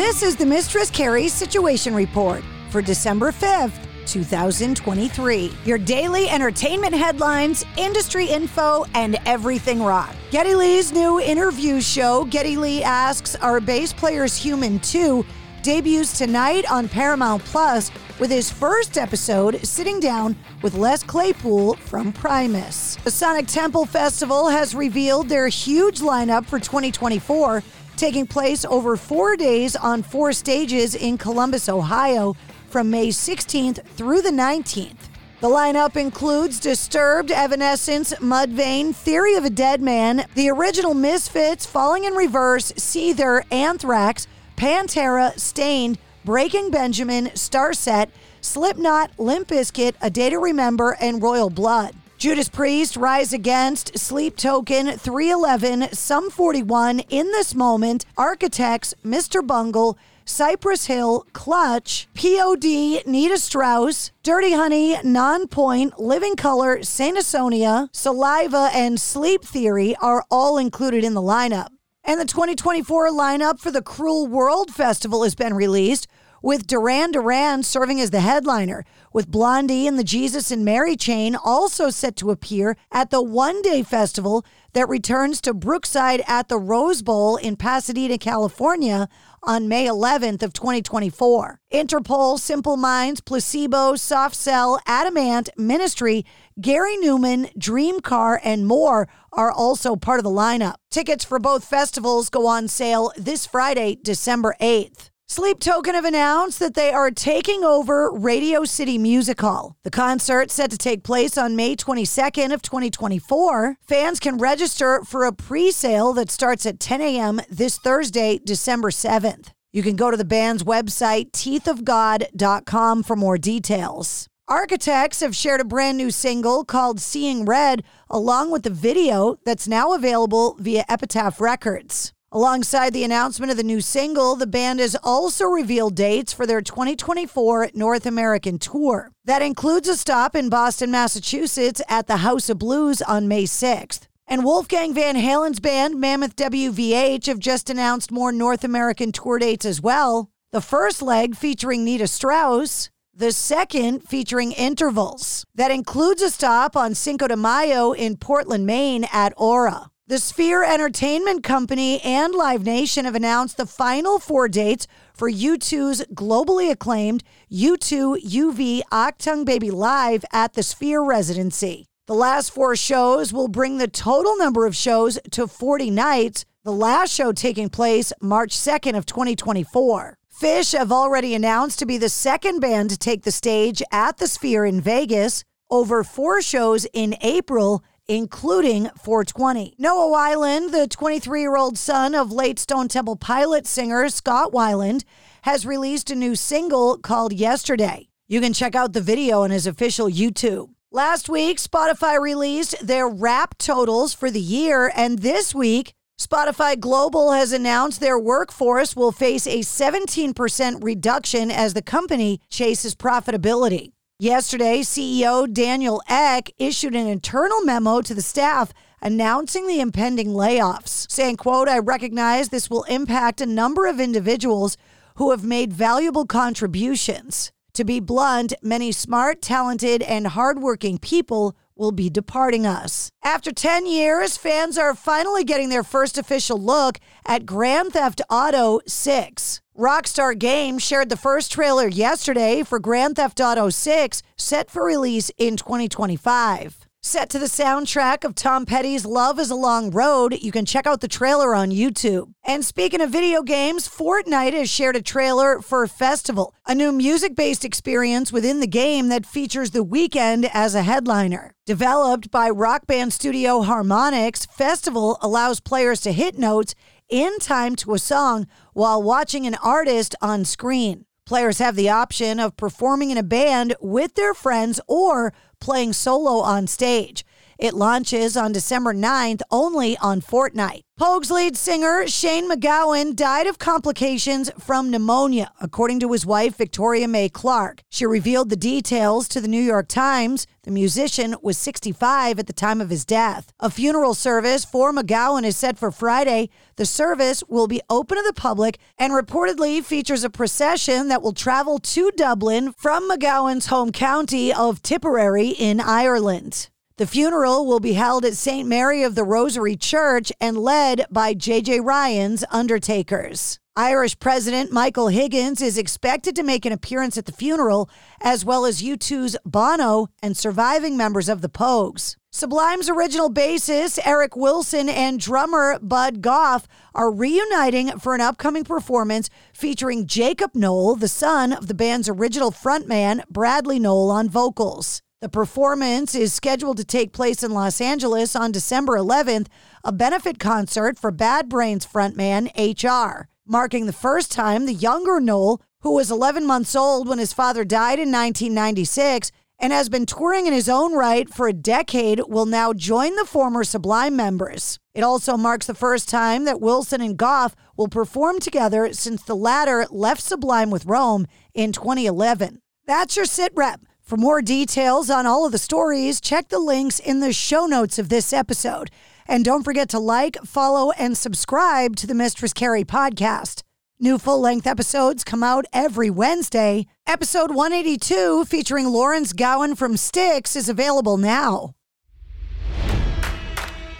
This is the Mistress Carrie Situation Report for December 5th, 2023. Your daily entertainment headlines, industry info, and everything rock. Geddy Lee's new interview show, Geddy Lee Asks Are Bass Players Human Too? debuts tonight on Paramount Plus with his first episode sitting down with Les Claypool from Primus. The Sonic Temple Festival has revealed their huge lineup for 2024, taking place over four days on four stages in Columbus, Ohio, from May 16th through the 19th. The lineup includes Disturbed, Evanescence, Mudvayne, Theory of a Dead Man, the original Misfits, Falling in Reverse, Seether, Anthrax, Pantera, Staind, Breaking Benjamin, Starset, Slipknot, Limp Bizkit, A Day to Remember, and Royal Blood. Judas Priest, Rise Against, Sleep Token, 311, Sum 41, In This Moment, Architects, Mr. Bungle, Cypress Hill, Clutch, POD, Nita Strauss, Dirty Honey, Nonpoint, Living Colour, Saint Asonia, Saliva, and Sleep Theory are all included in the lineup. And the 2024 lineup for the Cruel World Festival has been released, with Duran Duran serving as the headliner, with Blondie and the Jesus and Mary chain also set to appear at the one day festival that returns to Brookside at the Rose Bowl in Pasadena, California on May 11th of 2024. Interpol, Simple Minds, Placebo, Soft Cell, Adam Ant, Ministry, Gary Numan, Dream Car, and more are also part of the lineup. Tickets for both festivals go on sale this Friday, December 8th. Sleep Token have announced that they are taking over Radio City Music Hall. The concert set to take place on May 22nd of 2024. Fans can register for a pre-sale that starts at 10 a.m. this Thursday, December 7th. You can go to the band's website, teethofgod.com, for more details. Architects have shared a brand new single called Seeing Red, along with the video that's now available via Epitaph Records. Alongside the announcement of the new single, the band has also revealed dates for their 2024 North American tour. That includes a stop in Boston, Massachusetts at the House of Blues on May 6th. And Wolfgang Van Halen's band, Mammoth WVH, have just announced more North American tour dates as well. The first leg featuring Nita Strauss, the second featuring intervals. That includes a stop on Cinco de Mayo in Portland, Maine at Aura. The Sphere Entertainment Company and Live Nation have announced the final four dates for U2's globally acclaimed U2 UV Achtung Baby Live at the Sphere Residency. The last four shows will bring the total number of shows to 40 nights, the last show taking place March 2nd of 2024. Phish have already announced to be the second band to take the stage at the Sphere in Vegas over four shows in April including 420. Noah Weiland, the 23 year old son of late Stone Temple Pilot singer Scott Weiland, has released a new single called Yesterday. You can check out the video on his official YouTube. Last week, Spotify released their Wrapped totals for the year, and this week, Spotify Global has announced their workforce will face a 17% reduction as the company chases profitability. Yesterday, CEO Daniel Ek issued an internal memo to the staff announcing the impending layoffs, saying, quote, I recognize this will impact a number of individuals who have made valuable contributions. To be blunt, many smart, talented, and hardworking people will be departing us. After 10 years, fans are finally getting their first official look at Grand Theft Auto 6. Rockstar Games shared the first trailer yesterday for Grand Theft Auto 6, set for release in 2025. Set to the soundtrack of Tom Petty's Love is a Long Road, you can check out the trailer on YouTube. And speaking of video games, Fortnite has shared a trailer for Festival, a new music based experience within the game that features The Weeknd as a headliner. Developed by rock band studio Harmonix, Festival allows players to hit notes in time to a song while watching an artist on screen. Players have the option of performing in a band with their friends or playing solo on stage. It launches on December 9th only on Fortnite. Pogue's lead singer Shane MacGowan, died of complications from pneumonia, according to his wife Victoria May Clarke. She revealed the details to the New York Times. The musician was 65 at the time of his death. A funeral service for MacGowan is set for Friday. The service will be open to the public and reportedly features a procession that will travel to Dublin from MacGowan's home county of Tipperary in Ireland. The funeral will be held at St. Mary of the Rosary Church and led by J.J. Ryan's Undertakers. Irish President Michael Higgins is expected to make an appearance at the funeral, as well as U2's Bono and surviving members of the Pogues. Sublime's original bassist, Eric Wilson, and drummer Bud Gaugh are reuniting for an upcoming performance featuring Jakob Nowell, the son of the band's original frontman, Bradley Nowell, on vocals. The performance is scheduled to take place in Los Angeles on December 11th, a benefit concert for Bad Brains frontman HR, marking the first time the younger Nowell, who was 11 months old when his father died in 1996 and has been touring in his own right for a decade, will now join the former Sublime members. It also marks the first time that Wilson and Gaugh will perform together since the latter left Sublime with Rome in 2011. That's your sit rep. For more details on all of the stories, check the links in the show notes of this episode. And don't forget to like, follow, and subscribe to the Mistress Carrie podcast. New full length episodes come out every Wednesday. Episode 182, featuring Lawrence Gowan from Styx, is available now.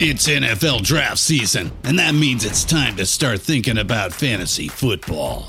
It's NFL draft season, and that means it's time to start thinking about fantasy football.